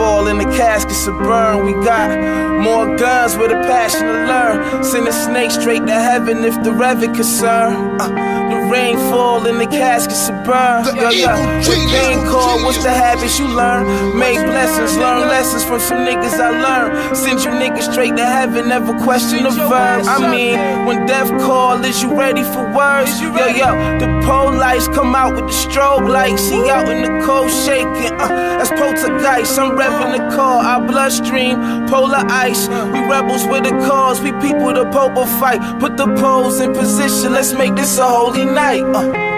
fall and the caskets will burn. We got more guns with a passion to learn. Send a snake straight to heaven if the reverend concern. Uh, the rain fall and the caskets will burn. Yo, yo, what pain called? What's the habits you learn? Make blessings, learn lessons from some niggas I learned. Send you niggas straight to heaven, never question the verb. I mean, when death call, is you ready for words? Yo, yo, the pole lights come out with the strobe lights. See out in the cold shaking. Uh, that's poltergeist. I'm revving the car. Our bloodstream, polar ice. We rebels with the cause. We people the Pope will fight. Put the poles in position. Let's make this a holy night. Uh.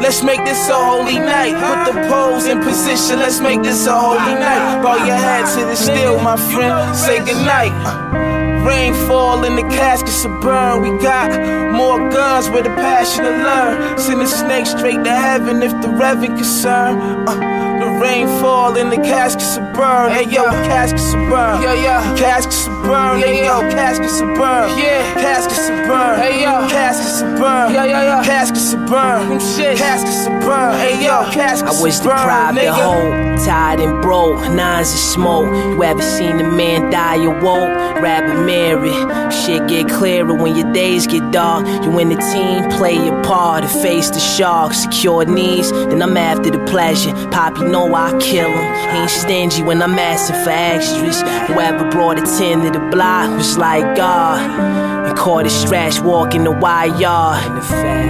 Let's make this a holy night. Put the poles in position. Let's make this a holy night. Bow your head to the steel, my friend. Say goodnight. Uh, rain fall and the caskets will burn. We got more guns with a passion to learn. Send a snake straight to heaven if the reverend concern. Uh, rain fall and the caskets will burn. Hey yo, caskets will burn. Yeah, yeah. Caskets will burn. Yeah, yo, caskets will burn. Yeah, caskets will burn. Hey yo, caskets will burn. Yeah, yeah, yeah. Caskets will burn. Shit, caskets will burn. Hey yo, caskets I was deprived at home, tired and broke, nines of smoke. You ever seen a man die awoke? Rapping Mary, shit get clearer when your days get dark. You in the team, play your part, to face the sharks, secure knees. Then I'm after the pleasure. Poppy know I kill him. Ain't stingy when I'm asking for extras. Whoever brought a 10 to the block was like uh, God. And caught his stretch walking the wide yard.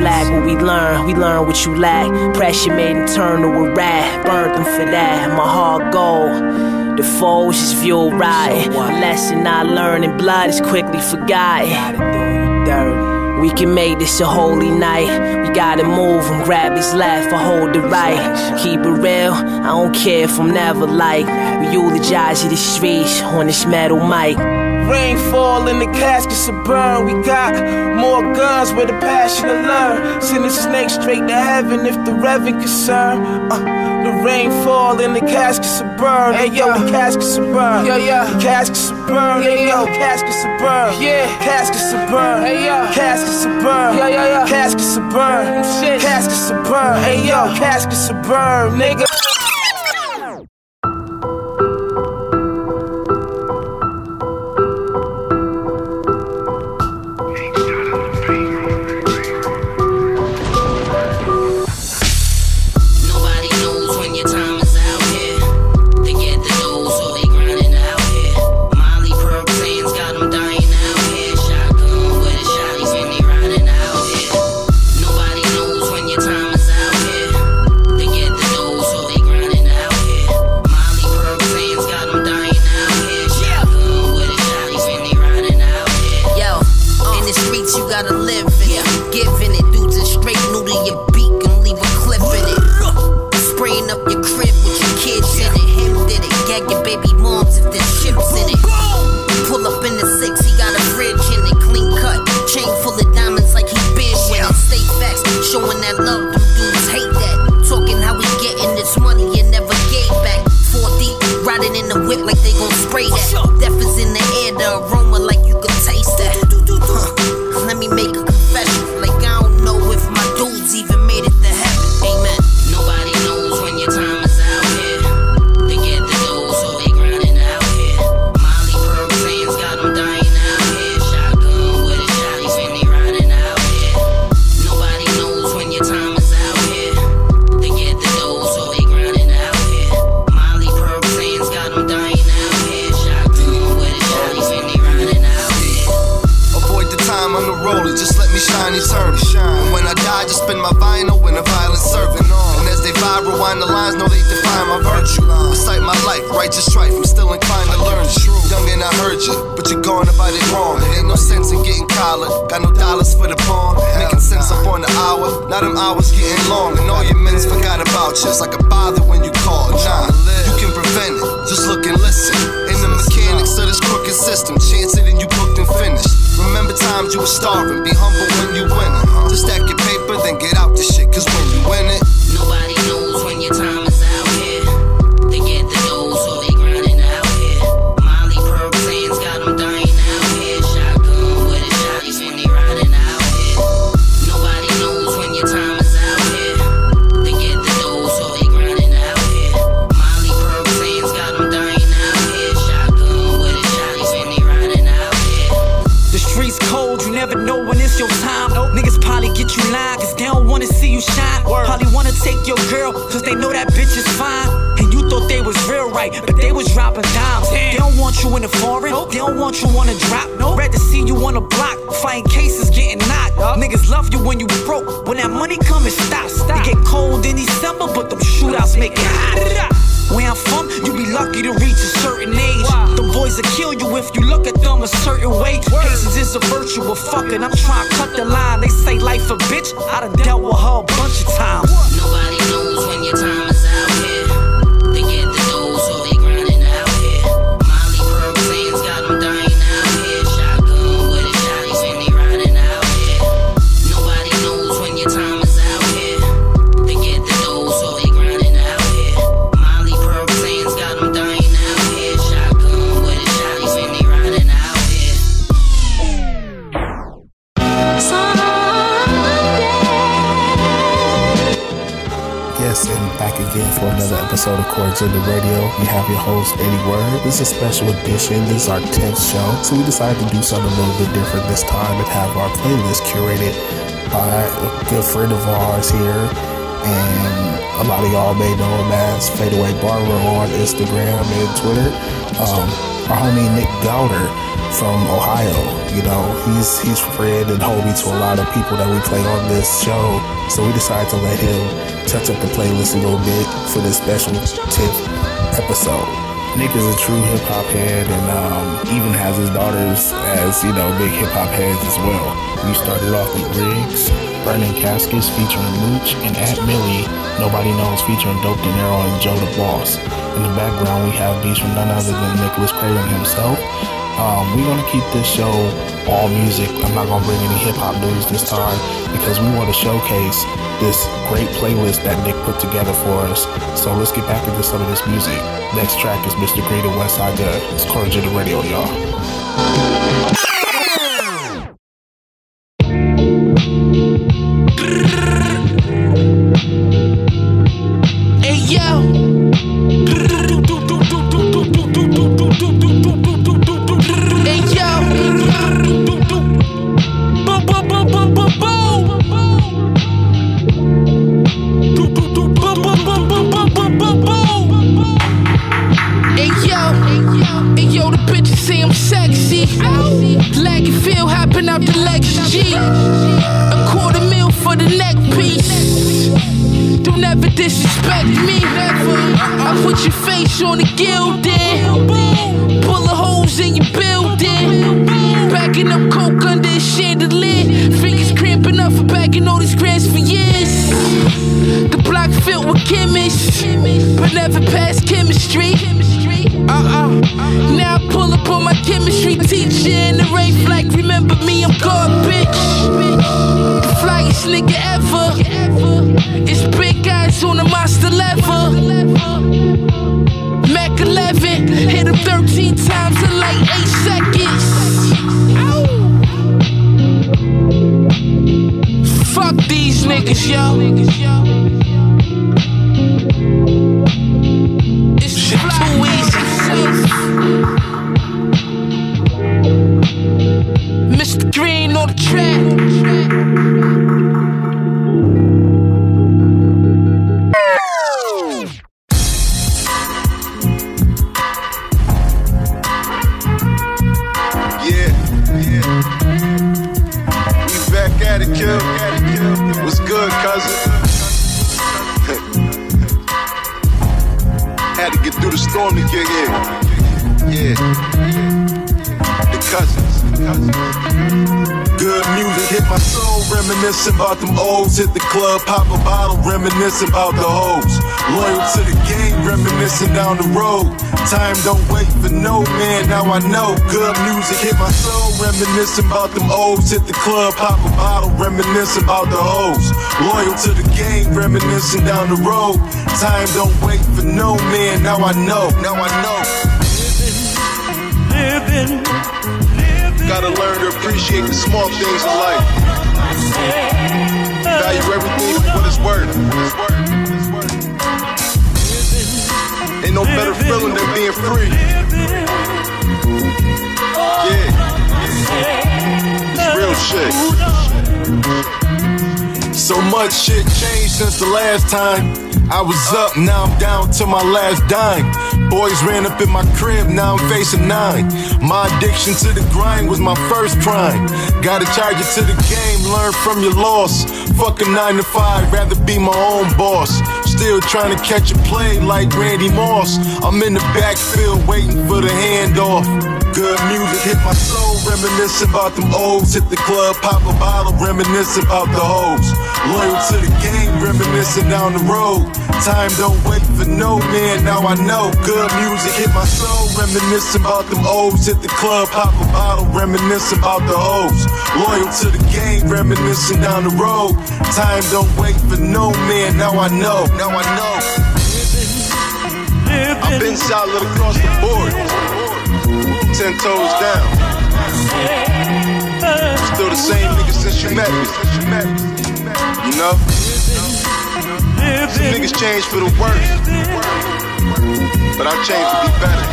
Lack what we learn, we learn what you lack. Pressure made him turn to a rat. Burnt him for that, my heart gold. The foes just fuel rotten. Lesson I learned in blood is quickly forgotten. We can make this a holy night. We gotta move and grab his left or hold the right. Keep it real, I don't care if I'm never like. We eulogize the streets on this metal mic. Rain fall and the caskets will burn. We got more guns with a passion to learn. Send a snake straight to heaven if the reverend concern. Uh, the rain fall and the caskets will burn. Hey yo, the caskets will burn. Yeah, yeah. The caskets will burn. Yeah, yo, caskets will burn. Yeah, caskets will burn. Hey yo, caskets will burn. Yeah, yeah, yeah. Caskets will burn. Shit, caskets will burn. Hey yo, caskets will burn, nigga. Episode the Radio. We have your host, Eddie Word. This is a special edition. This is our 10th show. So we decided to do something a little bit different this time and have our playlist curated by a good friend of ours here. And a lot of y'all may know him as Fadeaway Barber on Instagram and Twitter. Um, our homie Nick Gowder from Ohio. You know, he's he's friend and homie to a lot of people that we play on this show. So we decided to let him touch up the playlist a little bit for this special 10th episode. Nick is a true hip hop head and um, even has his daughters as, you know, big hip hop heads as well. We started off with Rigz, Burning Caskets featuring Mooch, and Aunt Millie, Nobody Knows featuring Dope De Niro and Joe the Boss. In the background, we have beats from none other than Nicholas Craven himself. Um, we're gonna keep this show all music. I'm not gonna bring any hip hop news this time because we want to showcase this great playlist that Nick put together for us. So let's get back into some of this music. Next track is Mr. Great and Westside Gun. It's the Radio, y'all. On the gilding. Pull the holes in your building. Backing up coke under a chandelier. Fingers cramping up for bagging all these grants for years. The block filled with chemists, but never past chemistry. Uh-uh. Now I pull up on my chemistry teacher in the rain flag. Remember me, I'm garbage. The flyest nigga ever. It's big guys on the monster level. 13 times in like 8 seconds. Ow. Fuck these niggas, yo. Club, pop a bottle, reminiscing about the hoes. Loyal to the game, reminiscing down the road. Time don't wait for no man, now I know. Good music hit my soul, reminiscing about them olds. Hit the club, pop a bottle, reminiscing about the hoes. Loyal to the game, reminiscing down the road. Time don't wait for no man, now I know. Now I know. living, living. Gotta learn to appreciate the small things in life. Value everything for what it's worth. Ain't no better feeling than being free. Yeah. It's real shit. So much shit changed since the last time I was up. Now I'm down to my last dime. Boys ran up in my crib, now I'm facing nine. My addiction to the grind was my first crime. Gotta charge it to the game, learn from your loss. Fuck a nine to five, rather be my own boss. Still trying to catch a play like Randy Moss. I'm in the backfield waiting for the handoff. Good music hit my soul, reminiscing about them olds. Hit the club, pop a bottle, reminiscing about the hoes. Loyal to the game, reminiscing down the road. Time don't wait for no man, now I know. Good music hit my soul, reminiscing about them olds. Hit the club, pop a bottle, reminiscing about the hoes. Loyal to the game, reminiscing down the road. Time don't wait for no man, now I know. Now I know. I've been solid across the board. Ten toes down. Still the same nigga since you met me. You know? Some niggas change for the worse. But I changed to be better.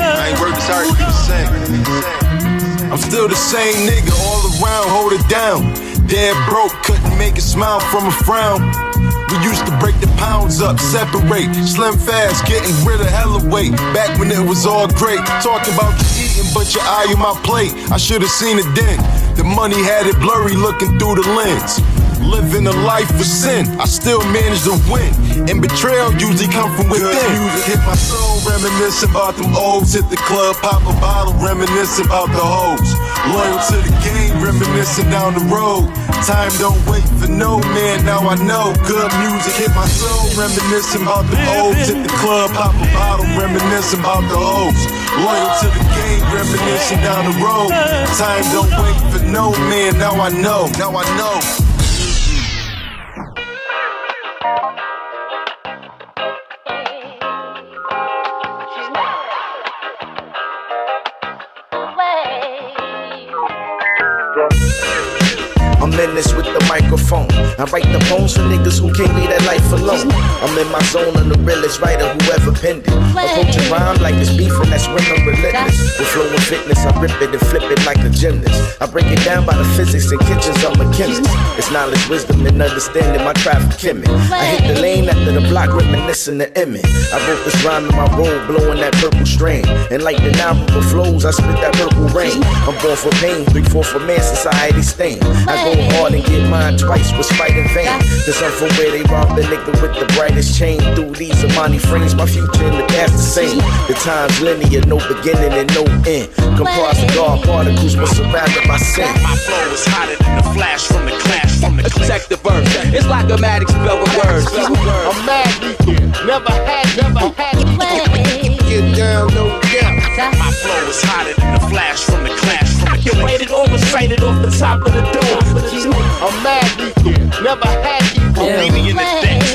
I ain't worked as hard the same. I'm still the same nigga all around, hold it down. Dead broke, couldn't make a smile from a frown. We used to break the pounds up, separate, slim fast, getting rid of hella weight. Back when it was all great, talking about you eating, but your eye on my plate. I should have seen it then. The money had it blurry, looking through the lens. Living a life of sin, I still manage to win. And betrayal usually come from within. Good music hit my soul, reminiscing about them O's. Hit the club, pop a bottle, reminiscing about the hoes. Loyal to the game, reminiscing down the road. Time don't wait for no man, now I know. Good music hit my soul, reminiscing about the O's. Hit the club, pop a bottle, reminiscing about the hoes. Loyal to the game, reminiscing down the road. Time don't wait for no man, now I know. Now I know. This with the microphone. I write the poems for niggas who can't leave that life alone. I'm in my zone, I'm the realest writer who ever penned it. Approach a rhyme like it's beef and that's when I'm relentless. With flow and fitness, I rip it and flip it like a gymnast. I break it down by the physics and kitchens, I'm a chemist. It's knowledge, wisdom, and understanding my traffic chemic. I hit the lane after the block, reminiscing the image. I wrote this rhyme in my robe, blowing that purple strain. And like the Naruto flows, I spit that purple rain. I'm born for pain, three, four for man, society stain. I go hard and get mine twice with spite in vain. Cause I'm from where they rob the nigga with the brightest chain. Through these Armani frames, my future and the past the same. The time's linear, no beginning and no end. Comprised of God particles, but surrounded by sin. My flow is hotter than the flash from the clash from the Check the verse. It's like a magic spell with words. I'm mad lethal. Never had, never had Get down, no doubt. My flow is hotter than the flash from the clash from the Get rated or recited off the top of the door. But you I'm mad lethal. Never had equal. Leave me in the deck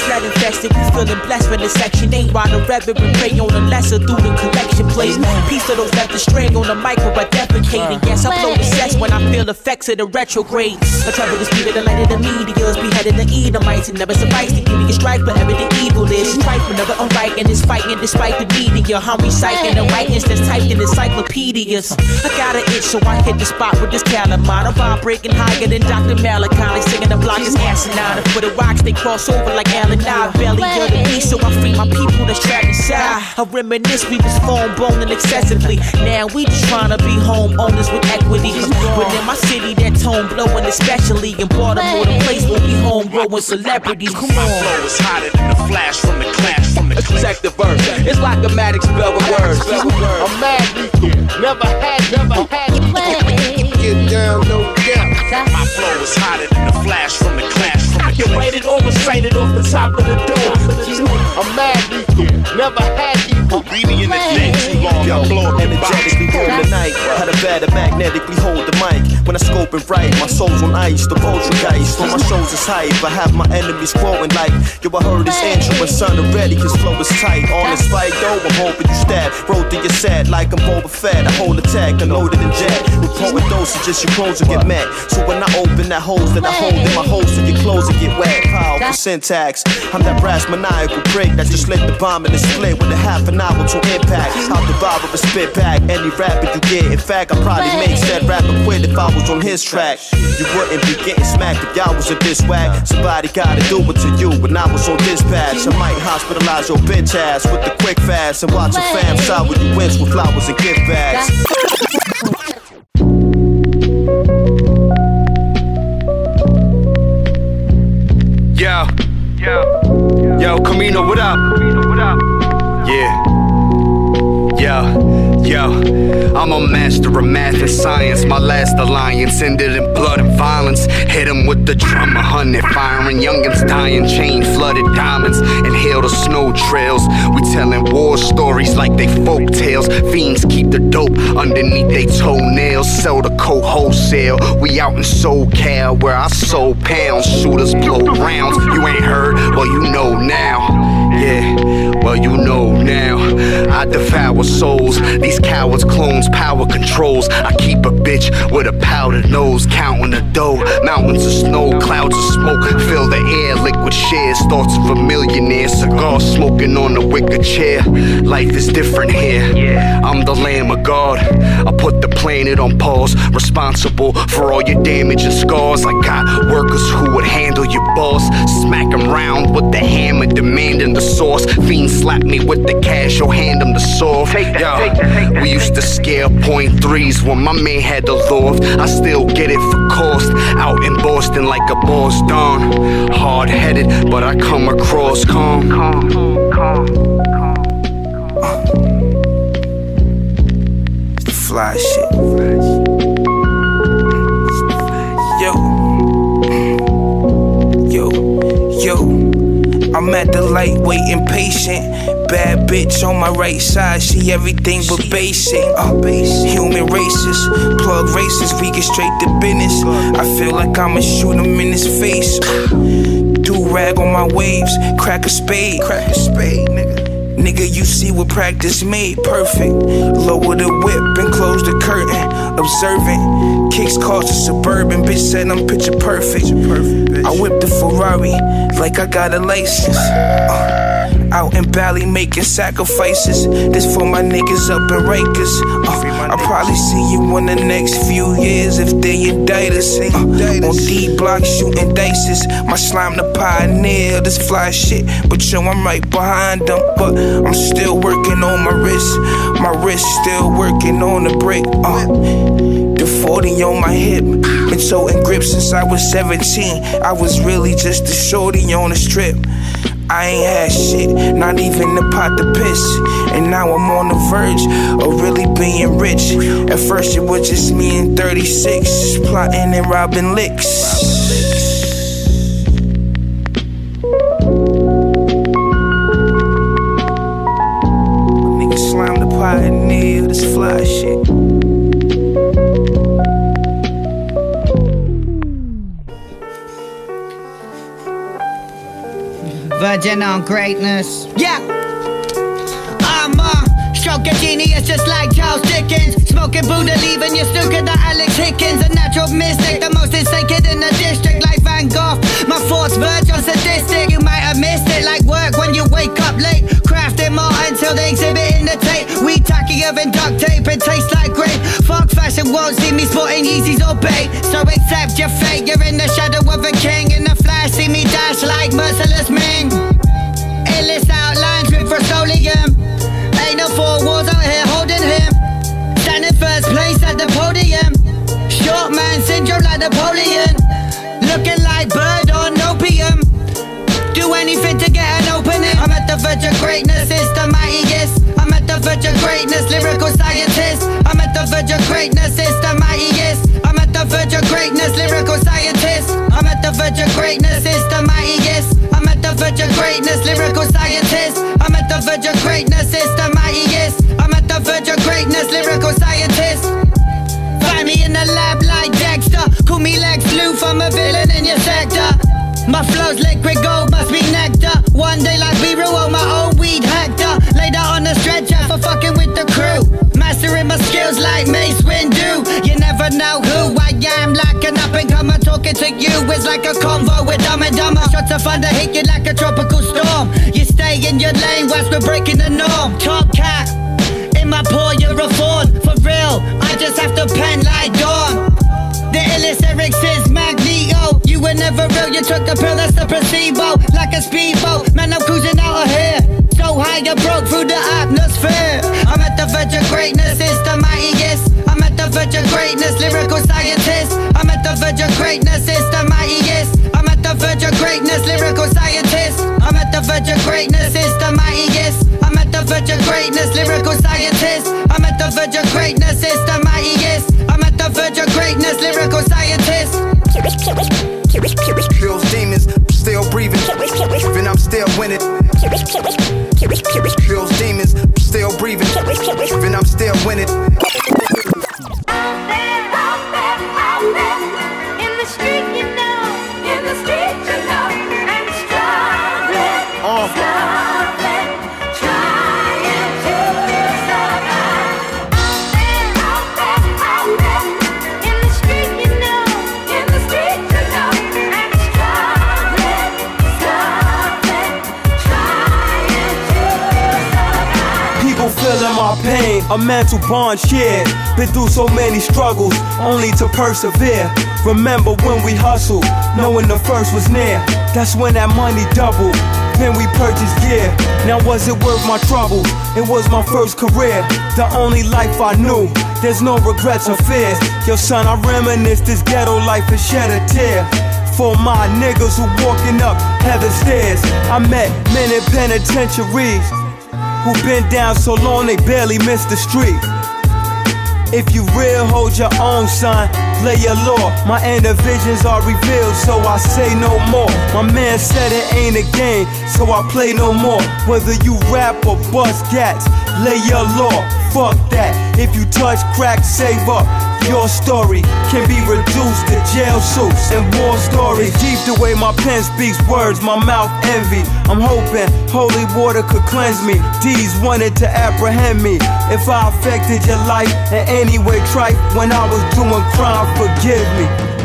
found a place that's not infested. We feeling blessed when the section ain't while the reverend pray on the lesser through the collection plays. Piece of those left the string on the mic where I defecating. Yes, I blow the sets when I feel effects of the retrograde. I travel the speed of the light of the medias, beheaded the Edomites. It never suffice to give me a strike, but the evil is. Strife whenever I'm writing is fighting despite the media. I'm reciting the writings that's typed in encyclopedias. I got an itch, so I hit the spot with this calamine. I'm vibrating higher than Dr. Malachi. Singing the block is asinine. And for the rocks, they cross over like Alan I belly of the beast, so I free my people that's trapped inside. I reminisce we was phone boning excessively. Now we just trying to be homeowners with equity. When in my city, that tone blowing especially. In Baltimore, the place where we home growing celebrities. Come My on. flow is hotter than the flash from the clash from the Check the verse. It's like a magic spell with words. I'm mad lethal. Never had, never had Get down, no My flow is hotter than the flash from the clash from the or recited off the top of the door. I'm mad lethal. Never had equal. Me in the deck too long, I blow up your. Energetically roll the night. How the better magnetically hold the mic. When I scope and write, my soul's on ice. The poltergeist on my shows is hype. I have my enemies quoting like, Yo, I heard this intro and son already, cause flow is tight. On the spike though, I'm hoping you stab. Roll through your set like I'm Boba Fett. I hold attack, unloaded and jet. With potent dosages, your clothes will get met. So when I open that hose that I hold in my holster, your clothes will get wet. Powerful syntax. I'm that brass maniacal prick that just lit the bomb in the split with a half an hour to impact. I'll devour and spit back any rapper you get. In fact, I probably make said rapper quit if I was on his track. You wouldn't be getting smacked if y'all was a this whack. Somebody gotta do it to you when I was on dispatch. I might hospitalize your bitch ass with the quick fast and watch a fam side with you wins with flowers and gift bags. Yo, yo, Camino, what up? Yeah. Yo, I'm a master of math and science. My last alliance ended in blood and violence. Hit him with the drum, a hundred firing. Youngins dying, chain flooded diamonds. Inhale the snow trails. We telling war stories like they folk tales. Fiends keep the dope underneath they toenails. Sell the coat wholesale. We out in SoCal where I sold pounds. Shooters blow rounds. You ain't heard? Well, you know now. Yeah, well, you know now. I devour souls. These cowards clones power controls. I keep a bitch with a powdered nose, counting the dough. Mountains of snow, clouds of smoke, fill the air. Liquid shares, thoughts of a millionaire. Cigar smoking on the wicker chair. Life is different here. I'm the Lamb of God. I put the planet on pause. Responsible for all your damage and scars. I got workers who would handle your boss. Smack 'em round with the hammer, demanding the source. Fiends slap me with the cash or hand them the sword. Yo, we used to scare point threes when my man had the loft. I still get it for cost. Out in Boston like a boss don. Hard headed, but I come across calm. It's the fly shit. Yo. Yo. Yo. I'm at the light waiting patient. Bad bitch on my right side, she everything but basic. Uh, human races, plug races, we get straight to business. I feel like I'ma shoot him in his face. Do rag on my waves, crack a spade, crack a spade, nigga. Nigga, you see what practice made perfect. Lower the whip and close the curtain. Observant, kicks cars to suburban. Bitch said I'm picture perfect. I whip the Ferrari like I got a license. Uh, out in Bali making sacrifices. This for my niggas up in Rikers. Uh, I'll probably see you in the next few years if they indict us. Uh, on D block shooting dices. My slime the pioneer, this fly shit. But yo, I'm right behind them. But I'm still working on my wrist. My wrist still working on the brick. Uh, the 40 on my hip. Been toting grip since I was 17. I was really just a shorty on the strip. I ain't had shit, not even a pot to piss. And now I'm on the verge of really being rich. At first, it was just me and 36, plotting and robbing licks. Nigga slime the pioneer, this fly Virgin on greatness. Yeah. I'm a stroke of genius just like Charles Dickens. Smoking Buddha, leaving you stupid the Alex Hickens. A natural mystic, the most insane kid in the district like Van Gogh. My thoughts verge on sadistic. You might have missed it like work when you wake up late. Crafting more until they exhibit in the tape. We tackier than duct tape, it tastes like grape. Fuck fashion won't see me sporting Yeezys or bait. So accept your fate. You're in the shadow of a king. In the flash, see me dash like merciless Ming. Illest outlines with Rust-Oleum. Ain't no four walls first place at the podium. Short man syndrome like Napoleon. Looking like bird on opium. Do anything to get an opening. I'm at the verge of greatness, it's the mightiest. I'm at the verge of greatness, lyrical scientist. I'm at the verge of greatness, it's the mightiest. I'm at the verge of greatness, lyrical scientist. I'm at the verge of greatness, it's the mightiest. I'm at the verge of greatness, lyrical scientist. I'm at the verge of greatness, it's the mightiest. I'm the verge of greatness, lyrical scientist. Find me in the lab like Dexter. Call me Lex Luthor, I'm a villain in your sector. My flow's liquid gold, must be nectar. One day like B-roll on my own weed hector. Laid out on the stretcher for fucking with the crew. Mastering my skills like Mace Windu. You never know who I am, like an up and comer talking to you is like a convo with dumb and dumber. Shots of thunder hit you like a tropical storm. You stay in your lane whilst we're breaking the norm. Top cat, my paw, you're a fawn. For real, I just have to pen like dawn. The illest lyrics is Magneto. You were never real, you took a pill, that's the placebo. Like a speedboat, man, I'm cruising out of here. So high, you broke through the atmosphere. I'm at the verge of greatness, it's the mightiest. I'm at the verge of greatness, lyrical scientist. I'm at the verge of greatness, it's the mightiest. I'm the verge of greatness, lyrical scientist. I'm at the verge of greatness, it's the mightiest. I'm at the verge of greatness, lyrical scientist. I'm at the verge of greatness, it's the mightiest. I'm at the verge of greatness, lyrical scientist. Kills demons, still breathing, and I'm still winning. Kills demons, still breathing, and I'm still winning. People a mental bond shared. Been through so many struggles, only to persevere. Remember when we hustled, knowing the first was near. That's when that money doubled. Then we purchased gear. Now was it worth my trouble? It was my first career, the only life I knew. There's no regrets or fears. Yo, son, I reminisce this ghetto life and shed a tear. For my niggas who walking up heaven stairs. I met men in penitentiaries who been down so long they barely miss the street. If you real, hold your own, son. Play your law. My inner visions are revealed, so I say no more. My man said it ain't a game, so I play no more. Whether you rap or bust gats, lay your law. Fuck that. If you touch crack, save up. Your story can be reduced to jail suits and war stories. Deep the way my pen speaks words, my mouth envy. I'm hoping holy water could cleanse me. D's wanted to apprehend me. If I affected your life in any way, tripe when I was doing crime, forgive me.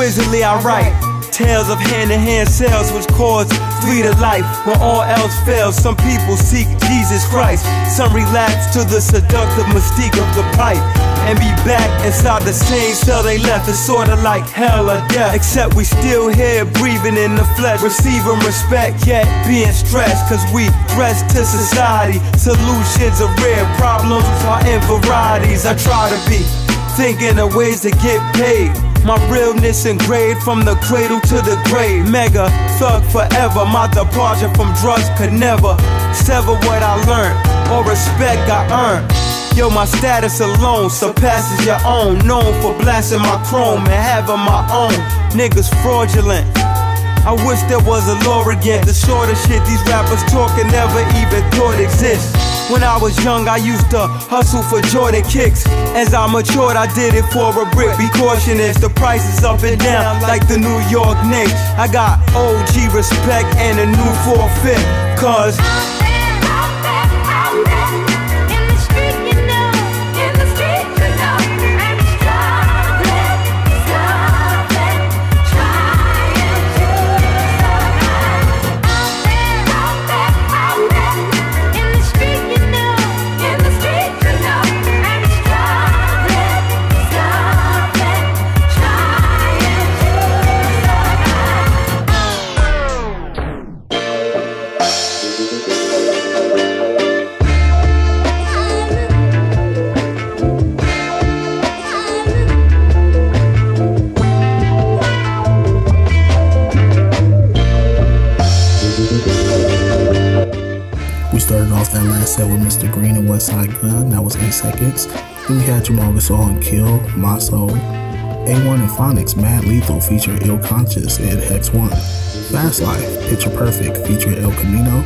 Exquisitely, I write tales of hand-to-hand sales, which cause three to life. When all else fails, some people seek Jesus Christ. Some relapse to the seductive mystique of the pipe. And be back inside the same cell they left. It's sorta like hell or death. Except we still here, breathing in the flesh. Receiving respect, yet being stressed. Cause we dress to society. Solutions are rare, problems are in varieties. I try to be thinking of ways to get paid. My realness engraved from the cradle to the grave. Mega thug forever. My departure from drugs could never sever what I learned or respect I earned. Yo, my status alone surpasses your own. Known for blasting my chrome and having my own. Niggas fraudulent. I wish there was a law again. The shorter shit these rappers talking never even thought exists. When I was young, I used to hustle for Jordan kicks. As I matured, I did it for a brick. Be cautious, the price is up and down like the New York Knicks. I got OG respect and a new forfeit. Cause set with Mr. Green and Westside Gun. That was eight seconds. Then we had Jamal Gasol and Kill, My Soul. A1 and Phonics Mad Lethal featuring Ill Conscious and Hex One. Fast Life, Picture Perfect featuring El Camino.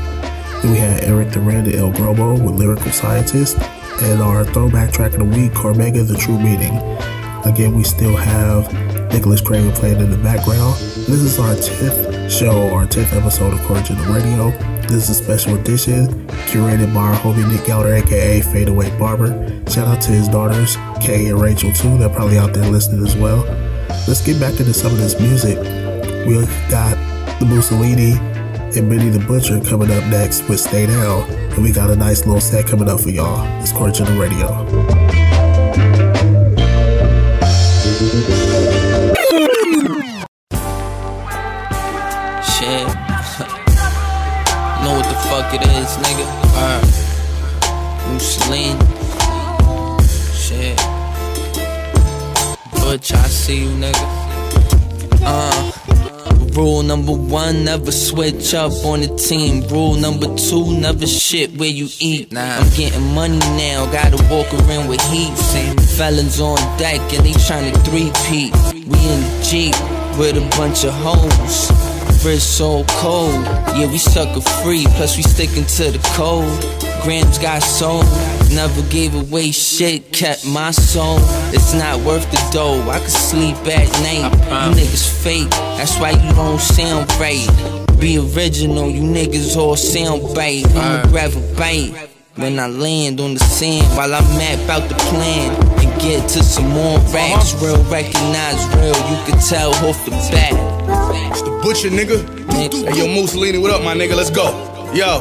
Then we had Eric Duran and El Grobo with Lyrical Scientist. And our throwback track of the week, Cormega The True Meaning. Again, we still have Nicholas Craven playing in the background. This is our 10th show, our 10th episode of the Radio. This is a special edition curated by our homie Nick Gelder, aka Fadeaway Barber. Shout out to his daughters, Kay and Rachel, too. They're probably out there listening as well. Let's get back into some of this music. We got the Mussolini and Benny the Butcher coming up next with Stay Down. And we got a nice little set coming up for y'all. It's the Radio. Fuck it is, nigga. Uh, Mussolini. Shit. Butch, I see you, nigga. Uh. Rule number one, never switch up on the team. Rule number two, never shit where you eat. Nah. I'm getting money now, gotta walk around with heat. Same felons on deck and they tryna three-peat. We in the Jeep with a bunch of hoes. Wrist so cold, yeah, we sucker free, plus we sticking to the code. Grams got sold, never gave away shit, kept my soul. It's not worth the dough, I could sleep at night. You niggas fake, that's why you don't sound right. Be original, you niggas all sound bite. I'ma grab a bite. When I land on the sand while I map out the plan and get to some more racks. Real recognize real, you can tell off the bat. It's the butcher, nigga. Hey, yo, Mussolini, what up, my nigga? Let's go. Yo,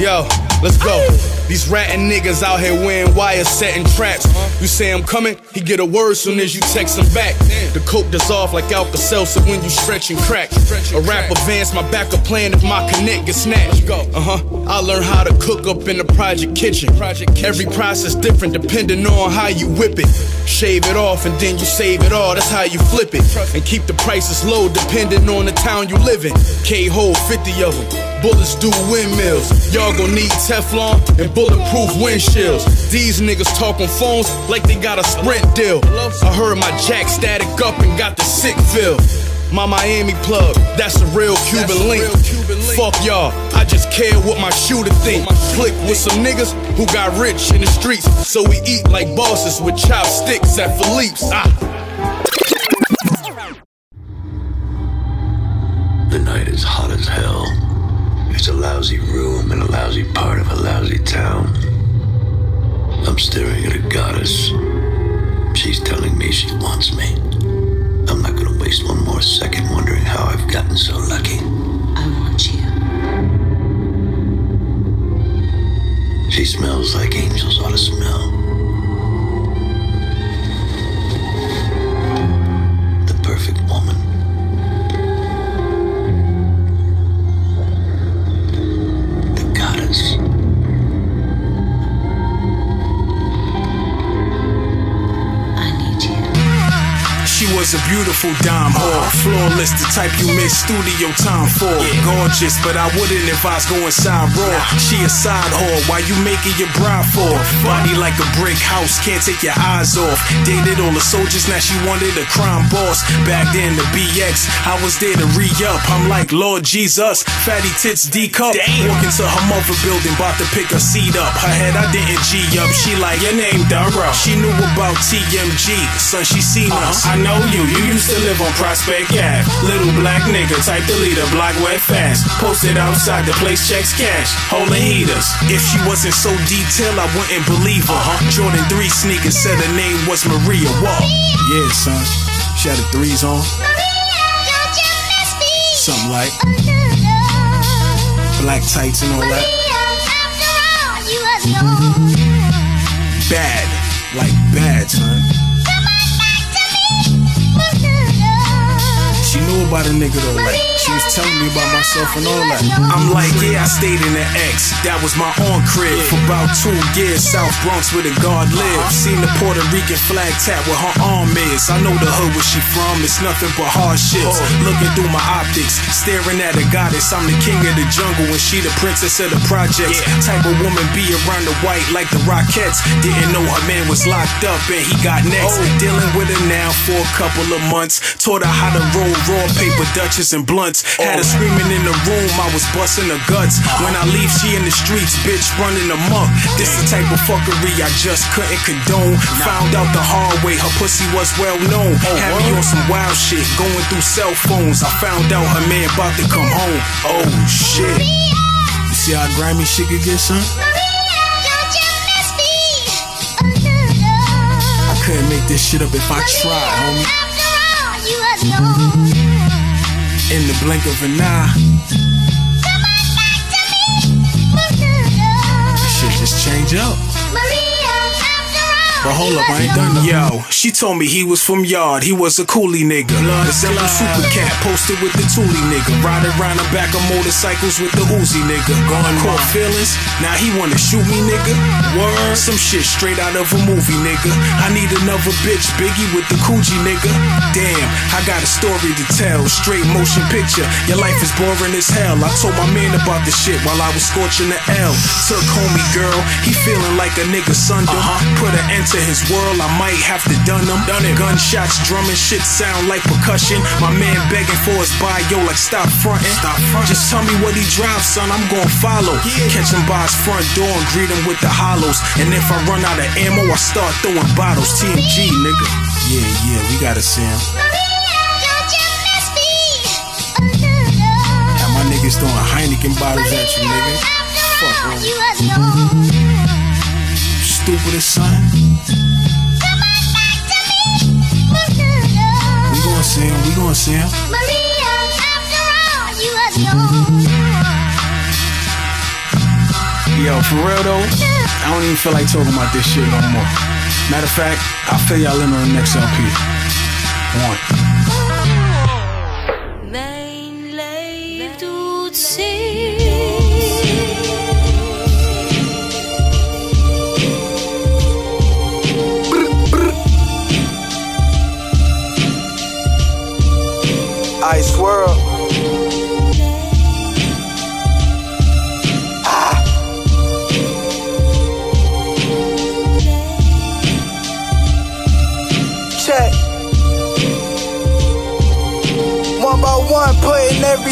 yo, let's go. These ratting niggas out here wearing wires, setting traps. You say I'm coming, he get a word soon as you text him back. The coke dissolve like Alka Seltzer when you stretch and crack. A rap advance, my backup plan if my connect gets snatched. Uh huh. I learned how to cook up in the project kitchen. Every process different depending on how you whip it. Shave it off and then you save it all. That's how you flip it. And keep the prices low depending on the town you live in. K hold 50 of them. Bullets do windmills. Y'all gon' need Teflon and bulletproof windshields. These niggas talk on phones like they got a sprint deal. I heard my jack static up and got the sick feel. My Miami plug, that's a real Cuban link. Fuck y'all, I just care what my shooter think. Click with some niggas who got rich in the streets, so we eat like bosses with chopsticks at Philippe's. Ah. Lousy room in a lousy part of a lousy town. I'm staring at a goddess. She's telling me she wants me. I'm not gonna waste one more second wondering how I've gotten so lucky. I want you. She smells like angels ought to smell. Was a beautiful dime whore, flawless, the type you miss studio time for. Gorgeous, but I wouldn't advise going side raw. She a side whore, why you making your bride for? Body like a brick house, can't take your eyes off. Dated all the soldiers, now she wanted a crime boss. Back then, the BX, I was there to re up. I'm like, Lord Jesus, fatty tits D cup. Walking to her mother building, bout to pick her seat up. Her head, I didn't G up. She like, your name Dara. She knew about TMG, son, she seen us. Uh-huh. I know you, you used to live on Prospect Ave. Little black nigga, type the leader, block wet fast. Posted outside, the place checks cash. Holding heaters. If she wasn't so detailed, I wouldn't believe her. Jordan 3 sneakers said her name was Maria. Whoa. Yeah, son. She had the threes on. Something like black tights and all that. Bad. Like bad, son. About a nigga though. Like she was telling me about myself and all that. I'm like, yeah, I stayed in the X. That was my on crib for about two years. South Bronx where the guard lived. Uh-huh. Seen the Puerto Rican flag tap where her arm is. I know the hood where she from. It's nothing but hardships. Uh-huh. Looking through my optics, staring at a goddess. I'm the king of the jungle and she the princess of the projects. Type of woman be around the white like the Rockettes. Didn't know her man was locked up and he got next. Oh. Dealing with her now for a couple of months. Taught her how to roll raw paper duchess and blunts. Had her screaming in the room, I was busting her guts. When I leave, she in the streets, bitch running amok. This the type of fuckery I just couldn't condone. Found out the hard way, her pussy was well known. Had me on some wild shit, going through cell phones. I found out her man about to come home. Oh shit. You see how grimy shit could get, son? I couldn't make this shit up if I tried, homie. In the blink of an eye. Come on back to me. Shit just change up. But hold up, I ain't done nothing. Yo, she told me he was from Yard, he was a coolie nigga. Blood The Zella Super Cat posted with the Thule nigga. Riding around the back of motorcycles with the Uzi nigga. Going caught feelings, now he wanna shoot me nigga. Word, some shit straight out of a movie nigga. I need another bitch, Biggie with the Coogi nigga. Damn, I got a story to tell, straight motion picture. Your life is boring as hell. I told my man about the shit while I was scorching the L. Took homie girl, he feeling like a nigga sunned uh-huh. him. Put an end to his world, I might have to done him. Done it. Gunshots, drumming, shit sound like percussion. My man begging for his bio, like stop fronting. Stop fronting. Just tell me what he drives, son, I'm gon' follow. Catch him by his front door and greet him with the hollows. And if I run out of ammo, I start throwing bottles. TMG, nigga. Yeah, yeah, we gotta see him. Have my niggas throwing Heineken bottles at you, nigga. Fuck, bro. Stupidest son. We gonna him, we gonna see him. Yo, for real though, I don't even feel like talking about this shit no more. Matter of fact, I'll fill y'all in on the next LP. One.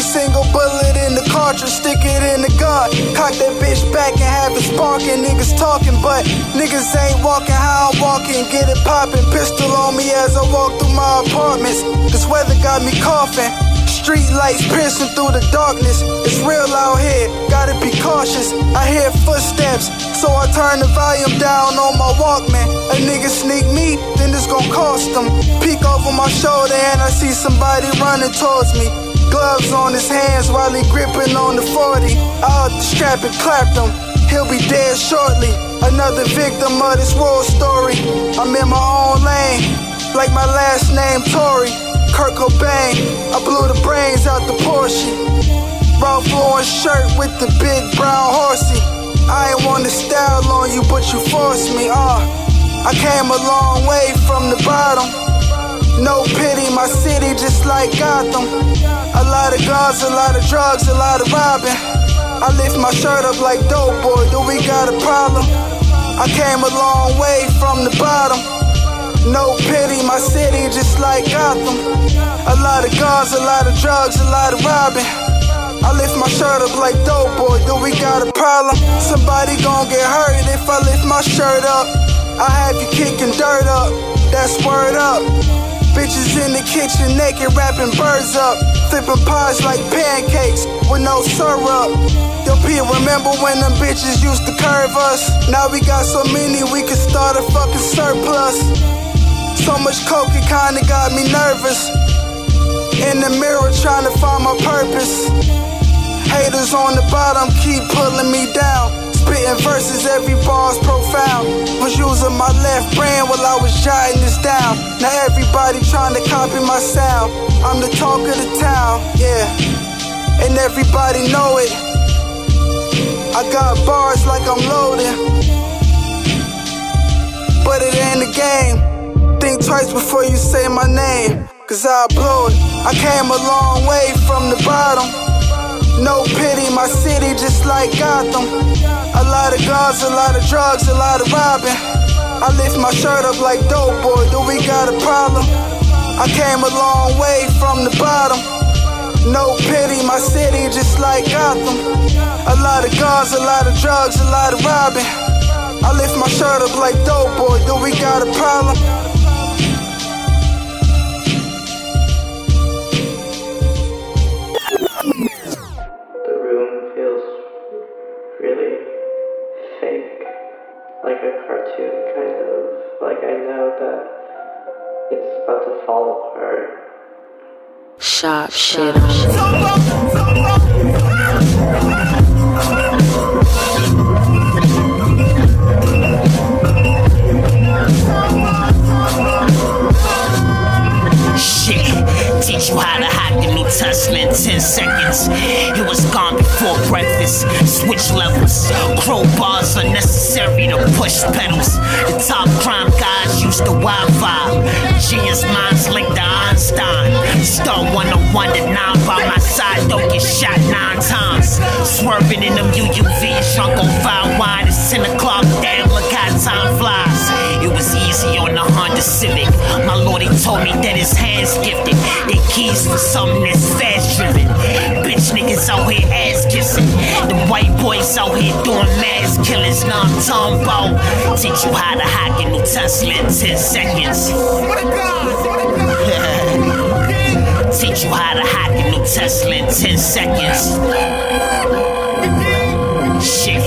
Single bullet in the cartridge, stick it in the gun. Cock that bitch back and have it sparking. Niggas talking, but niggas ain't walking how I'm walking. Get it popping, pistol on me as I walk through my apartments. This weather got me coughing. Street lights piercing through the darkness. It's real out here, gotta be cautious. I hear footsteps, so I turn the volume down on my Walkman. A nigga sneak me, then it's gon' cost him. Peek over my shoulder and I see somebody running towards me. Gloves on his hands while he gripping on the 40. Out the strap and clapped him. He'll be dead shortly. Another victim of this war story. I'm in my own lane, like my last name Tory. Kurt Cobain, I blew the brains out the Porsche. Ralph Lauren shirt with the big brown horsey. I ain't want to style on you, but you forced me. Uh, I came a long way from the bottom. No pity, my city just like Gotham. A lot of guns, a lot of drugs, a lot of robbing. I lift my shirt up like dope boy, do we got a problem? I came a long way from the bottom. No pity, my city just like Gotham. A lot of guns, a lot of drugs, a lot of robbing. I lift my shirt up like dope boy, do we got a problem? Somebody gon' get hurt if I lift my shirt up. I have you kicking dirt up, that's word up. Bitches in the kitchen naked, wrapping birds up. Flipping pies like pancakes with no syrup. Yo, P, remember when them bitches used to curve us? Now we got so many, we could start a fucking surplus. So much coke, it kinda got me nervous. In the mirror, trying to find my purpose. Haters on the bottom keep pulling me down. Spitting verses, every bar's profound. Was using my left brain while I was jotting this down. Now everybody trying to copy my sound. I'm the talk of the town, yeah. And everybody know it. I got bars like I'm loading. But it ain't a game. Think twice before you say my name. Cause I'll blow it. I came a long way from the bottom. No pity, my city just like Gotham. A lot of guns, a lot of drugs, a lot of robbing. I lift my shirt up like dope boy, do we got a problem? I came a long way from the bottom. No pity, my city just like Gotham. A lot of guns, a lot of drugs, a lot of robbing. I lift my shirt up like dope boy, do we got a problem? 10 seconds. teach you how to hack a new Tesla in 10 seconds. Shit.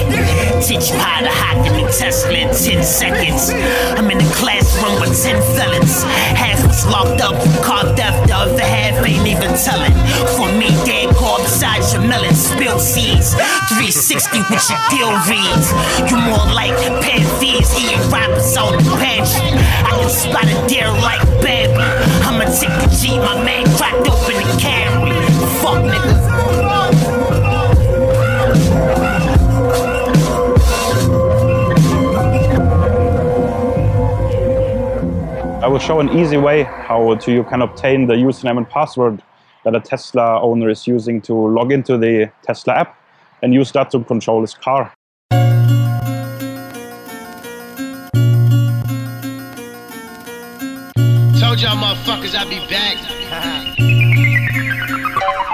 Teach you how to hack a new Tesla in 10 seconds. I'm in a classroom with 10 felons. Half was locked up for car theft, the other half ain't even telling. For me, spill seeds. 360 with your deal reads. You more like eating rappers out the pantry. I can spot a deer like Bambi. I'ma take the G, my man cracked open the Camry. Fuck. I will show an easy way how to you can obtain the username and password that a Tesla owner is using to log into the Tesla app and use that to control his car. Told y'all motherfuckers I'd be back.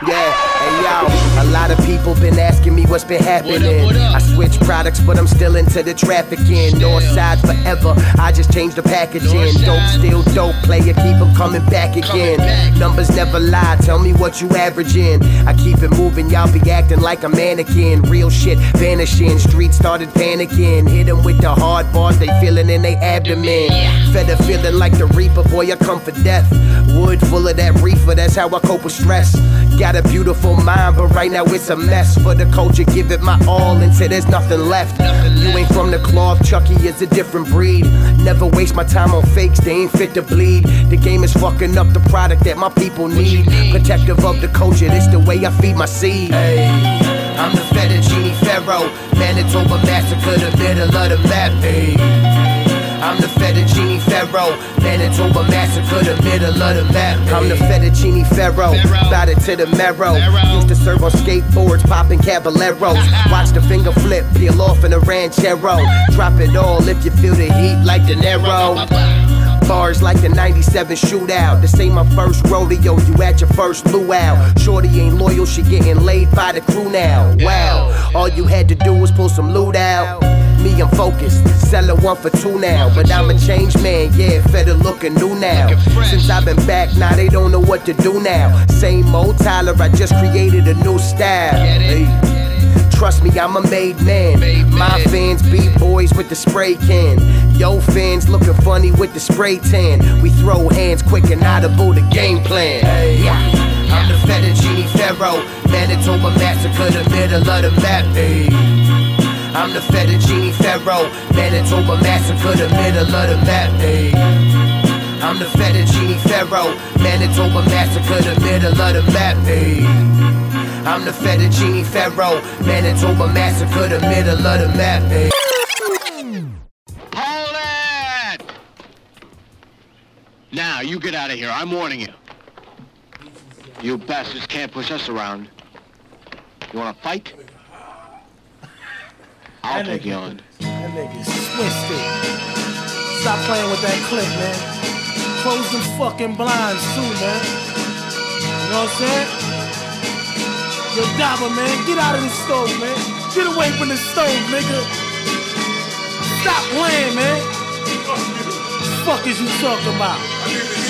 Yeah, hey yo, a lot of people been asking me what's been happening. I switch products, but I'm still into the trafficking. Northside forever, I just changed the packaging. Dope, still dope, player, keep keep 'em coming back again. Numbers never lie, tell me what you averaging. I keep it moving, y'all be acting like a mannequin. Real shit vanishing, streets started panicking. Hit 'em with the hard bars, they feeling in they abdomen. Fed a feeling like the reaper, boy, I come for death. Wood full of that reefer, that's how I cope with stress. Got a beautiful mind, but right now it's a mess. For the culture, give it my all until there's nothing left. You ain't from the cloth, Chucky is a different breed. Never waste my time on fakes, they ain't fit to bleed. The game is fucking up the product that my people need. Protective of the culture, this the way I feed my seed. Hey, I'm the fettuccine pharaoh, Manitoba massacre, the middle of the map. Hey. I'm the fettuccine pharaoh, Manitoba massacre, the middle of the map. I'm the fettuccine pharaoh, got it to the marrow. Used to serve on skateboards, popping caballeros. Watch the finger flip, peel off in a ranchero. Drop it all if you feel the heat like De Niro. Bars like the 97 shootout. This ain't my first rodeo, you at your first luau. Shorty ain't loyal, she getting laid by the crew now. Wow, all you had to do was pull some loot out. Me, I'm focused, selling one for two now. But I'm a changed man, yeah, better looking new now. Since I've been back, now they don't know what to do now. Same old Tyler, I just created a new style. Hey. Trust me, I'm a made man. My fans be boys with the spray can. Yo fans looking funny with the spray tan. We throw hands quick and audible the game plan. Yeah. I'm the fettuccine pharaoh, Manitoba massacre, the middle of the map. Hey. I'm the fettuccine pharaoh, Manitoba massacre, the middle of the map. Hey. I'm the fettuccine pharaoh, Manitoba massacre, the middle of the map. Hey. I'm the fettuccine pharaoh, Manitoba massacre, the middle of the map. Hey. Hold it! Now, you get out of here. I'm warning you. You bastards can't push us around. You want to fight? I'll take you on. That nigga's twisted. Stop playing with that clip, man. Close them fucking blinds too, man. You know what I'm saying? Yo, Daba, man, get out of the stove, man. Get away from the stove, nigga. Stop playing, man. Fuck is you talking about?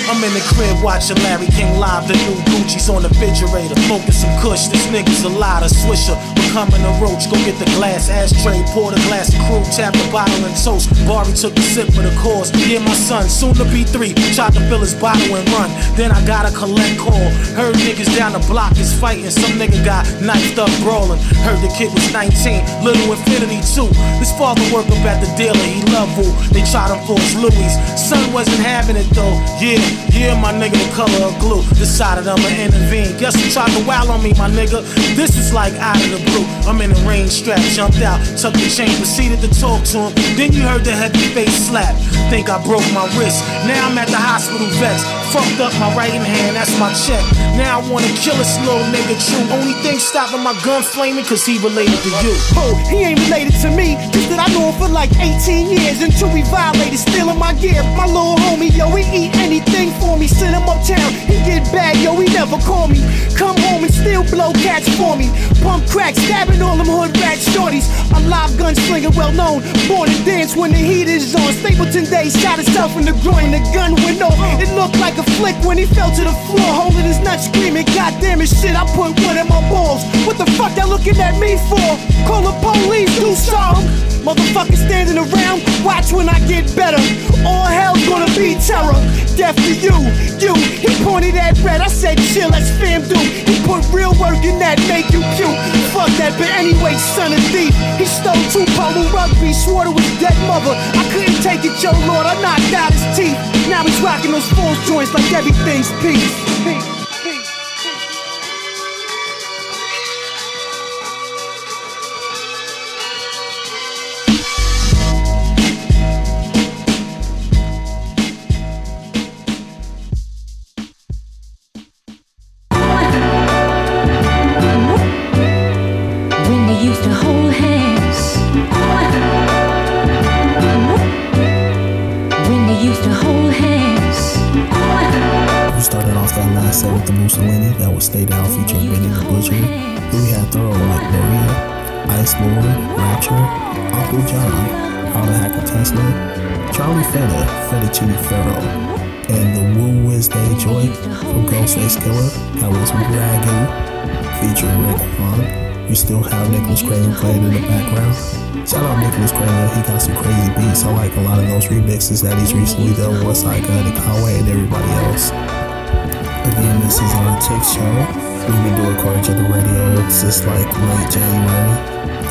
I'm in the crib watching Larry King live. The new Gucci's on the refrigerator. Smoking some kush. This nigga's a lot of swisher. Becoming a roach. Go get the glass ashtray. Pour the glass crew. Tap the bottle and toast. Barry took a sip for the cause. Yeah, my son, soon to be three. Tried to fill his bottle and run. Then I got a collect call. Heard niggas down the block is fighting. Some nigga got knifed up brawling. Heard the kid was 19. Little Infinity too. His father worked up at the dealer. He loved who. They tried him for his Louis. Son wasn't having it though. Yeah, yeah, my nigga, the color of glue. Decided I'ma intervene. Guess who tried to wow on me, my nigga? This is like out of the blue. I'm in the rain strap, jumped out, tucked the chain, proceeded to talk to him. Then you heard the heavy face slap. Think I broke my wrist. Now I'm at the hospital vets. Fucked up my right hand, that's my check. Now I wanna kill this little nigga true. Only thing stopping my gun flaming, cause he related to you. Oh, he ain't related to me. Just that I know him for like 18 years until we violated, stealing my gear. My little homie, yo, he eat anything for me. Send him uptown, he get bad, yo, he never call me. Come home and still blow cats for me. Pump crack, stabbing all them hood rat shorties. A live gunslinger, well known. Born to dance when the heat is on. Stapleton Day shot himself in the groin. The gun went off. It looked like a flick when he fell to the floor, holding his nuts, screaming, God damn it, shit, I put one in my balls. What the fuck y'all looking at me for? Call the police, do something. Motherfuckers standing around, watch when I get better. All hell's gonna be terror. Death to you, you. He pointed at red, I said chill, let's fam do. He put real work in that, make you cute. Fuck that, but anyway, son of thief. He stole two polo rugby, swore to his dead mother. I couldn't take it, yo, Lord, I knocked out his teeth. Now he's rocking those false joints like everything's peace. peace. Off that last set with the Mussolini that was Stay Down featuring Benny the Butcher. Then we had Thorough like Maria, Ice Lord, Rapture, Uncle John, How to Hack a Tesla, Charlie Feta, Fettuccine Pharaoh, and the Woo Wednesday Joy from Ghostface Killah. That was Ragu featuring Rick Vaughn. We still have Nicholas Craven playing in the background. Shout out Nicholas Craven, he got some crazy beats. I like a lot of those remixes that he's recently done with Gun and Conway and everybody else. Again, this is our Tech Show. We've been doing Courage of the Radio since like late January.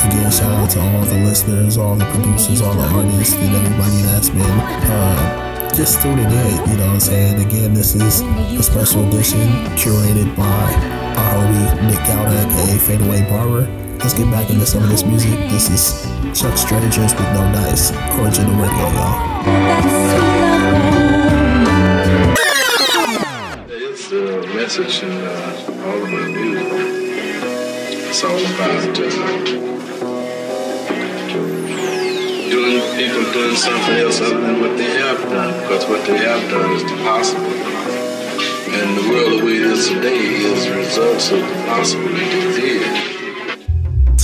Again, shout out to all the listeners, all the producers, all the artists, and everybody that's been uh, just tuning in. You know what I'm saying? Again, this is a special edition curated by our homie Nick Gowda, aka Fadeaway Barber. Let's get back into some of this music. This is Chuck Strangers with No Dice. The Radio, y'all. Message in uh, all of my music. It's all about uh, doing people doing something else other than what they have done, because what they have done is the possible. And the world the way it is today is the results of the possible that they did.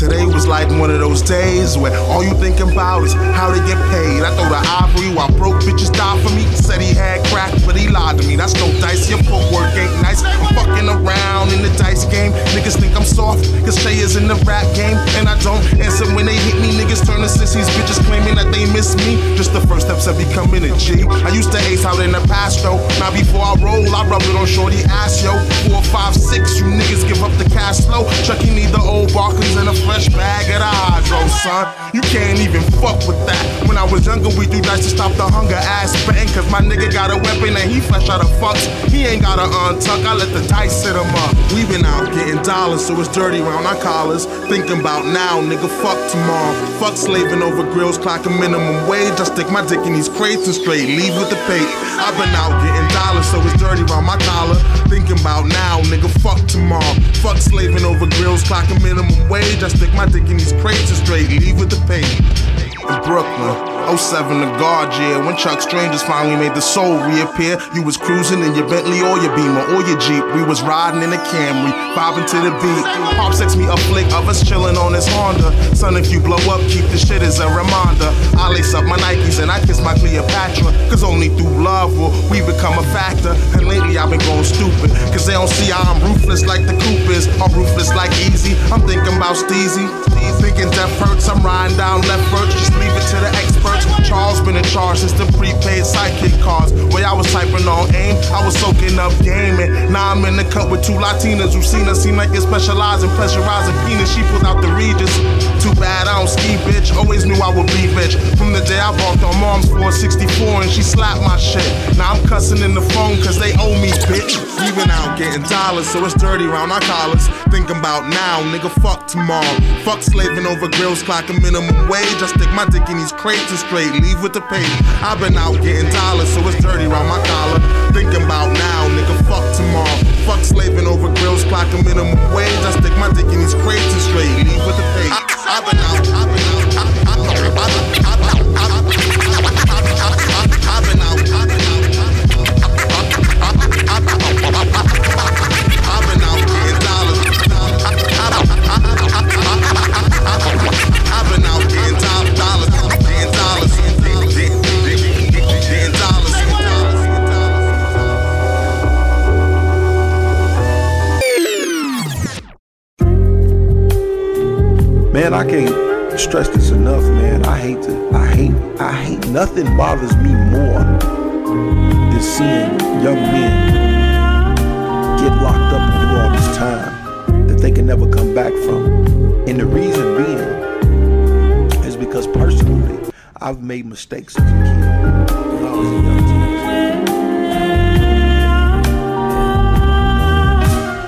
Today was like one of those days where all you thinking about is how to get paid. I throw the ivory while broke bitches die for me. Said he had crack, but he lied to me. That's no dice. Your footwork ain't nice. I'm fucking around in the dice game. Niggas think I'm soft, cause is in the rap game. And I don't answer when they hit me. Niggas turn Calling sissies, bitches claiming that they miss me. Just the first steps of becoming a G. I used to ace out in the past though. Now before I roll, I rub it on shorty ass, yo. Four, five, six, you niggas give up the cash flow. Chucky need the old Barclays and a fresh bag of the hydro, son. You can't even fuck with that. When I was younger, we do dice to stop the hunger ass betting. Cause my nigga got a weapon and he fresh out of fucks. He ain't got a untuck, I let the dice sit him up. We been out getting dollars, so it's dirty round our collars. Thinking about now, nigga, fuck tomorrow. Fuck slaving over grills, clocking minimum wage. I stick my dick in these crates and straight leave with the pay. I've been out getting dollars, so it's dirty round my collar. Thinking about now, nigga, fuck tomorrow. Fuck slaving over grills, clocking minimum wage. I stick my dick in these crates and straight leave with the pain. In Brooklyn. 07 the guard year when Chuck Strangers finally made the soul reappear. You was cruising in your Bentley or your Beamer or your Jeep. We was riding in a Camry, vibing to the beat. Pop sets me a flick of us chilling on his Honda. Son, if you blow up, keep the shit as a reminder. I lace up my Nikes and I kiss my Cleopatra. Cause only through love will we become a factor. And lately I've been going stupid. Cause they don't see how I'm ruthless like the Coop is. Or ruthless like Easy. I'm thinking about Steezy. Death hurts. I'm riding down left first. Just leave it to the experts. Charles been in charge since the prepaid sidekick cars. Way I was typing on aim, I was soaking up gaming. Now I'm in the cut with two Latinas who seen us seem like they specialize in pressurizing penis. She pulled out the Regis. Too bad I don't ski, bitch. Always knew I would be bitch. From the day I walked on mom's 464 and she slapped my shit. Now I'm cussing in the phone cause they owe me, bitch. We been out getting dollars, so it's dirty round our collars. Thinking about now, nigga, fuck tomorrow. Fuck slaving over grills, clocking minimum wage. I stick my dick in these crates and straight leave with the pay. I've been out getting dollars, so it's dirty round my collar. Thinking about now, nigga, fuck tomorrow. Fuck slaving over grills, clocking minimum wage. I stick my dick in these crates and straight leave with the pay. I, have been out, I've been out, I've been out, nothing bothers me more than seeing young men get locked up do all this time that they can never come back from. And the reason being is because personally, I've made mistakes as a kid.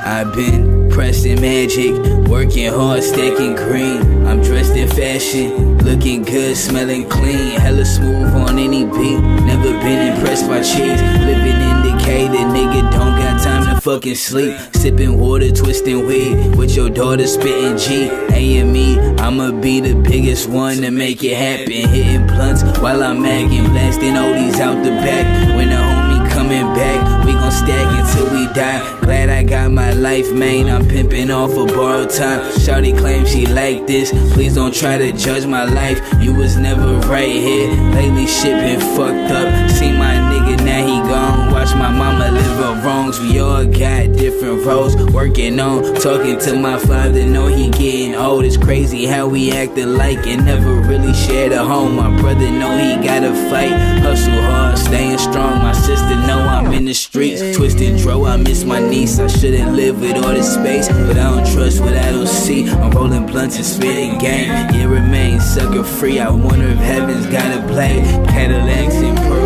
I've been pressing magic, working hard, stacking green. I'm dressed in fashion, looking good, smelling clean. Hella smooth on any beat. Never been impressed by cheese. Living in indicated, nigga don't got time to fucking sleep. Sipping water, twisting weed with your daughter spitting G. A and me, I'ma be the biggest one to make it happen. Hitting blunts while I'm magging, blasting oldies out the back. When the homie coming back, stack until we die. Glad I got my life, man. I'm pimping off a borrowed time. Shawty claims she like this. Please don't try to judge my life. You was never right here. Lately shit been fucked up. See my nigga, now he gone. Watch my mama live her wrongs. We all got different roles. Working on talking to my father. Know he getting old. It's crazy how we act alike and never really shared a home. My brother know he gotta fight. Hustle hard, staying strong. My sister know I'm in the streets. Twisted dro, I miss my niece. I shouldn't live with all this space, but I don't trust what I don't see. I'm rolling blunts and spitting game. It remains sucker free. I wonder if heaven's gotta play. Cadillacs and pearl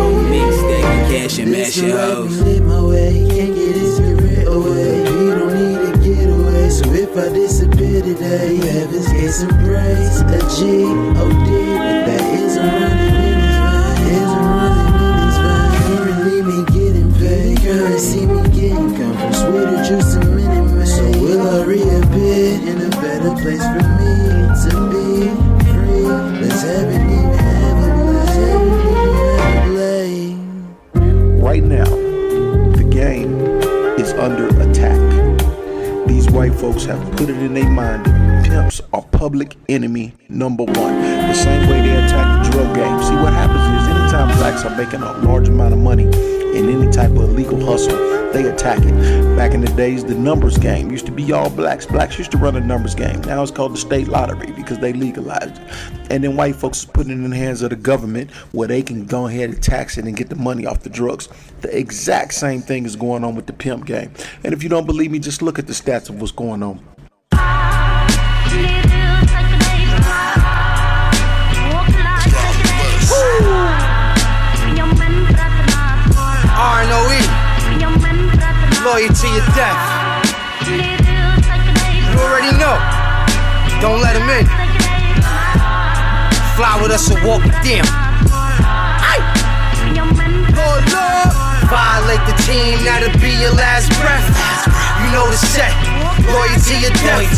mix, stacking cash and mashing hoes. Live my way, can't get his spirit away. Don't need to get away. So if I disappear today, heaven's gates embrace a G O enemy number one. The same way they attack the drug game. See, what happens is anytime blacks are making a large amount of money in any type of illegal hustle, they attack it. Back in the days, the numbers game used to be all blacks. Blacks used to run a numbers game. Now it's called the state lottery because they legalized it. And then white folks is putting it in the hands of the government where they can go ahead and tax it and get the money off the drugs. The exact same thing is going on with the pimp game. And if you don't believe me, just look at the stats of what's going on. Loyal to your death. You already know. Don't let him in. Fly with us or walk with them. Lord, Lord. Violate the team, that'll be your last breath. You know the set. Loyal to your death.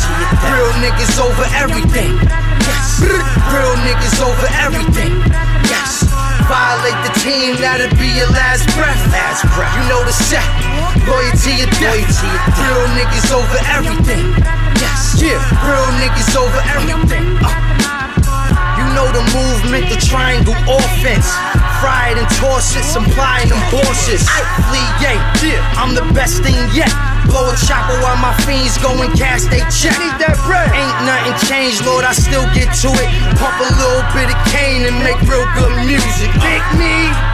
Real niggas over everything. Yes. Real niggas over everything. Yes. Violate the team, that'll be your last breath. Last breath. You know the set. Loyalty your death. Real niggas over everything. Yes. Yeah. Real niggas over everything. Uh. You know the movement, the triangle offense. It and toss it, supplying them horses. Flee, yeah, yeah, I'm the best thing yet. Blow a chopper while my fiends go and cash they check. Need that bread. Ain't nothing changed, Lord, I still get to it. Pump a little bit of cane and make real good music. Pick me.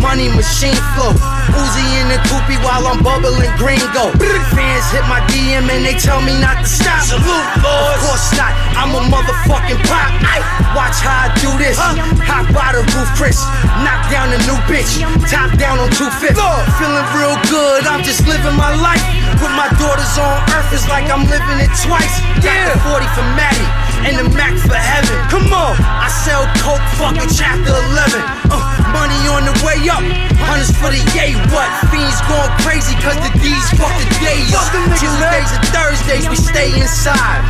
Money machine flow. Uzi in the coopy while I'm bubbling gringo. Fans hit my DM and they tell me not to stop. Salute, Lord. Of course not. I'm a motherfucking pop. Ay, watch how I do this. Hop by the roof, Chris. Knock down a new bitch. Top down on 250. Feeling real good. I'm just living my life. With my daughters on earth, it's like I'm living it twice. Got the 40 for Maddie and the Mac for heaven. Come on, I sell coke, fucking chapter 11. Uh, money on the way up, hundreds for the yay. What? Fiends going crazy cause the D's fuck the days. Tuesdays and Thursdays, we stay inside.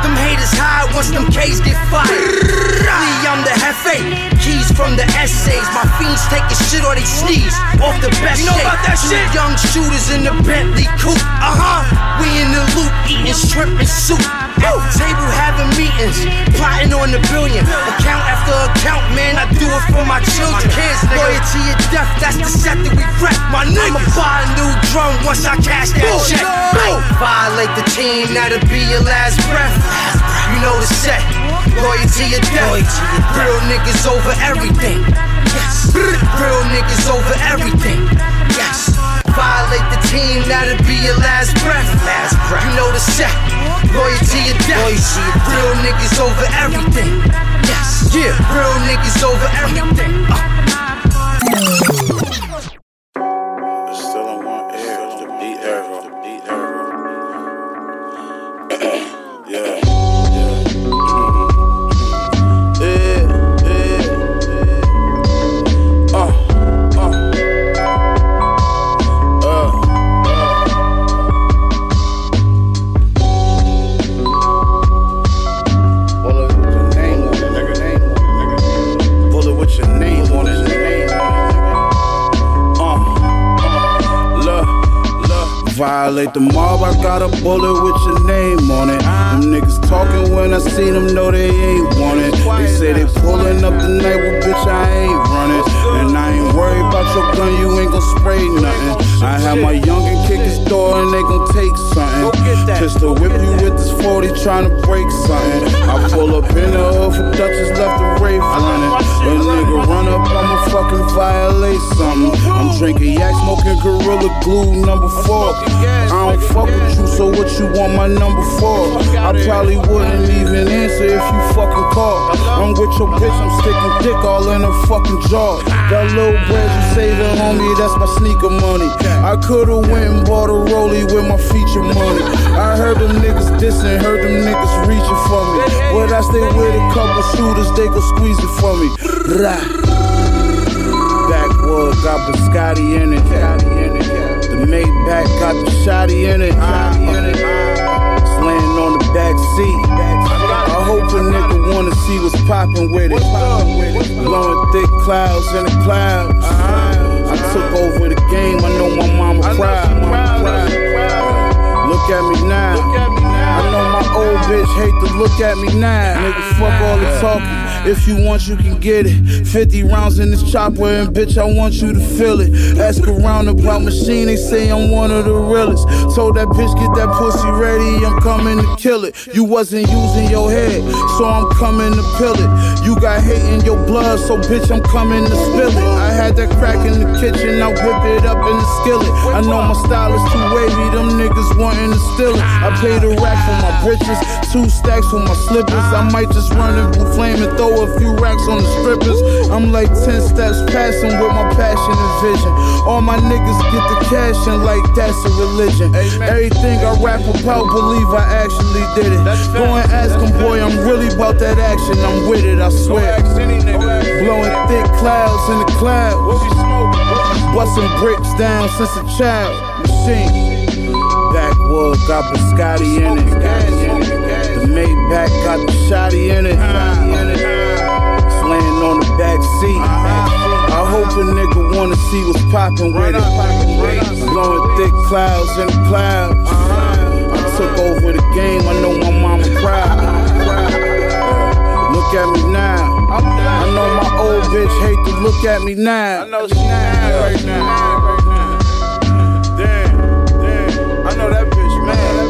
Them haters hide once them K's get fired. Lee, I'm the Hefe. Keys from the essays. My fiends taking shit or they sneeze off the best You know about that Two shit? Young shooters in the Bentley coupe. Uh huh. We in the loop eating shrimp and soup. Table having meetings, plotting on the billion. Account after account, man, I do it for my children. Kids, loyalty your death, that's the set that we rep. My I'ma buy a new drum once I cash that check. Ay, Violate the team, that'll be your last breath. You know the set, loyalty your death. Real niggas over everything. Yes. Real niggas over everything. Yes. Violate the team, that'll be your last breath. Last breath. You know the set. Loyalty your death. Real niggas over everything. Yes. Yeah. Real niggas over everything. Still The mob, I got a bullet with your name on it. Them niggas talking when I see them, know they ain't want it. They say they pulling up tonight, well, bitch, I ain't running. And I ain't worried about your gun, you ain't gon' spray nothing. I have my youngin' kick his door and they gon' take something. Just to whip you with this 40, tryna break something. I pull up in the hood for Dutchess left the Wraith running. A nigga run up, I'ma fucking violate something. I'm drinking yak, smoking Gorilla Glue number four. So what you want my number for? I probably wouldn't even answer if you fucking call. I'm with your bitch, I'm sticking dick all in her fucking jaw. That little bread you saving, homie, that's my sneaker money. I could've went and bought a rollie with my feature money. I heard them niggas dissing, heard them niggas reaching for me. But I stay with a couple shooters, they go squeeze it for me. Rah. Backwood got Biscotti in it. The Maybach got the shotty in it. It's laying on the back seat. I hope a nigga wanna see what's poppin' with it. Blowing thick clouds in the clouds. I took over the game, I know my mama proud. Look at me now. I know my old bitch hate to look at me now. Nigga, fuck all the talking. If you want, you can get it. 50 rounds in this chopper, and bitch, I want you to feel it. Ask around about machine, they say I'm one of the realest. Told that bitch, get that pussy ready, I'm coming to kill it. You wasn't using your head, so I'm coming to pill it. You got hate in your blood, so bitch, I'm coming to spill it. I had that crack in the kitchen, I whip it up in the skillet. I know my style is too wavy, them niggas wanting to steal it. I paid a rack for my britches, two stacks for my slippers. I might just run in blue flame and throw a few racks on the strippers. I'm like 10 steps passing with my passion and vision. All my niggas get the cash and like that's a religion. Everything I rap about, believe I actually did it. Go and ask him, boy, I'm really about that action. I'm with it, I swear. Blowing thick clouds in the clouds. Busting bricks down since a child. Machine. Backwood got biscotti in it. The Maybach got the shotty in it laying on the back seat. I hope a nigga wanna see what's poppin' with it. Blowing thick clouds in the clouds. I took over the game, I know my mama proud. Look at me now. I know my old bitch hate to look at me now. I know she mad right now know that bitch man.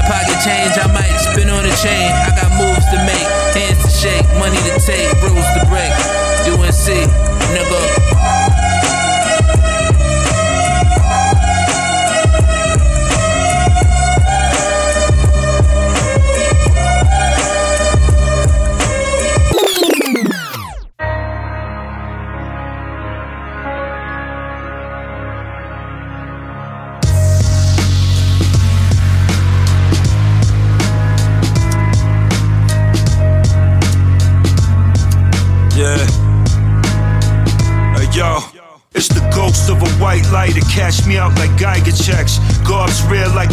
Pocket change, I might spin on a chain. I got moves to make, hands to shake, money to take, rules to break. UNC, nigga.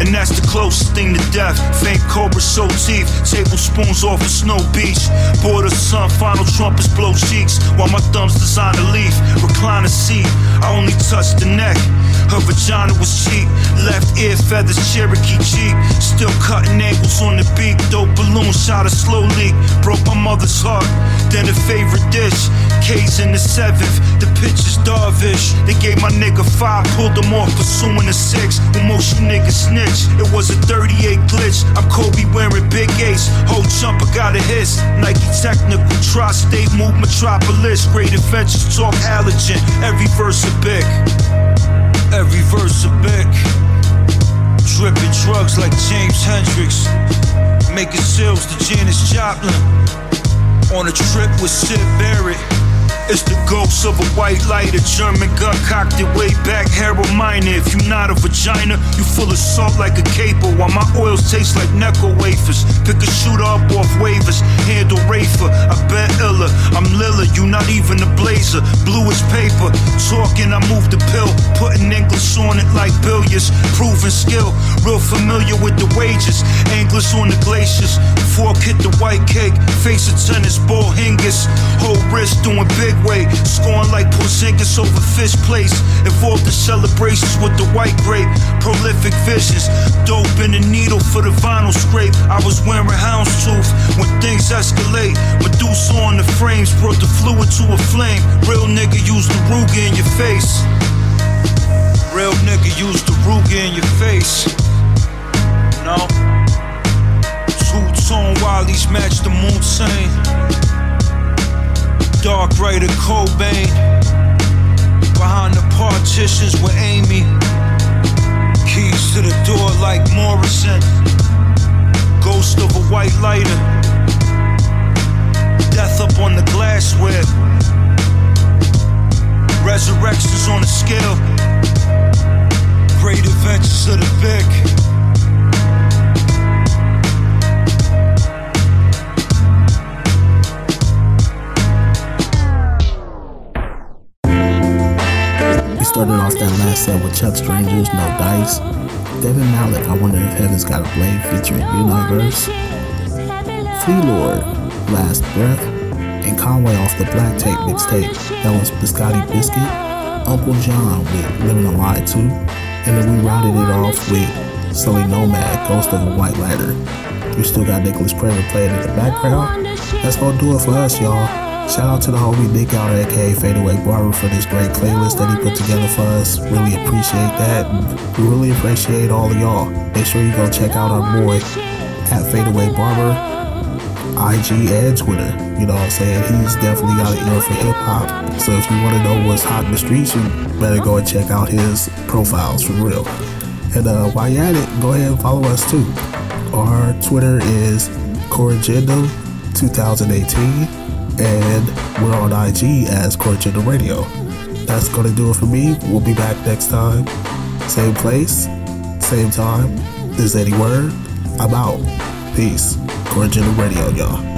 And that's the closest thing to death. Faint cobra so teeth, tablespoons off a snow beach. The sun, final trumpets blow cheeks while my thumbs design a leaf. Recline a seat, I only touch the neck. Her vagina was cheap, left ear feathers, Cherokee cheek. Still cutting angles on the beat, dope balloon shot a slow leak. Broke my mother's heart, then a favorite dish. K's in the seventh, the pitch is Darvish. They gave my nigga five, pulled him off, pursuing a six. When most you niggas snitch, it was a 38 glitch. I'm Kobe wearing big ace, whole jumper got a hiss. Nike technical, tri-state move metropolis. Great adventures, talk halogen, every verse a big every verse a big. Dripping drugs like James Hendrix. Making sales to Janis Joplin. On a trip with Syd Barrett. It's the ghost of a white light, a German gun cocked it way back. Harold Miner, if you're not a vagina, you full of salt like a caper. While my oils taste like Necco wafers. Pick a shooter up off waivers, handle Rafer. I bet iller, I'm Lillard, you not even a blazer. Blue as paper, talking, I move the pill. Putting English on it like billiards. Proven skill, real familiar with the wages. Anglers on the glaciers. Fork hit the white cake, face a tennis ball Hingis. Whole wrist doing big way, scoring like Porzingis over fish place. Involved the celebrations with the white grape, prolific visions. Dope in the needle for the vinyl scrape. I was wearing houndstooth when things escalate. Medusa on the frames brought the fluid to a flame. Real nigga used the Ruger in your face. Real nigga used the Ruger in your face. No. Two tone Wallies match the moon saying. Dark Raider Cobain. Behind the partitions with Amy. Set with Chuck Strangers, No Dice. Devin Malik, I wonder if Heaven's Got a Blade featuring Universe. Flee Lord, Last Breath. And Conway off the Black Tape mixtape. That was Biscotti Biscuit. Uncle John with Living a Lie 2. And then we rounded it off with Sully Nomad, Ghost of a White Ladder. We still got Nicholas Kramer playing in the background. That's gonna do it for us, y'all. Shout out to the homie Nick out aka Fadeaway Barber for this great playlist that he put together for us. Really appreciate that. We really appreciate all of y'all. Make sure you go check out our boy at Fadeaway Barber, IG and Twitter. You know what I'm saying? He's definitely got an ear for hip hop. So if you want to know what's hot in the streets, you better go and check out his profiles for real. And uh, while you're at it, go ahead and follow us too. Our Twitter is Corrigendum 2018 and we're on IG as Corrigendum Radio. That's gonna do it for me. We'll be back next time. Same place, same time. Is Eddie Word. I'm out. Peace. Corrigendum Radio, y'all.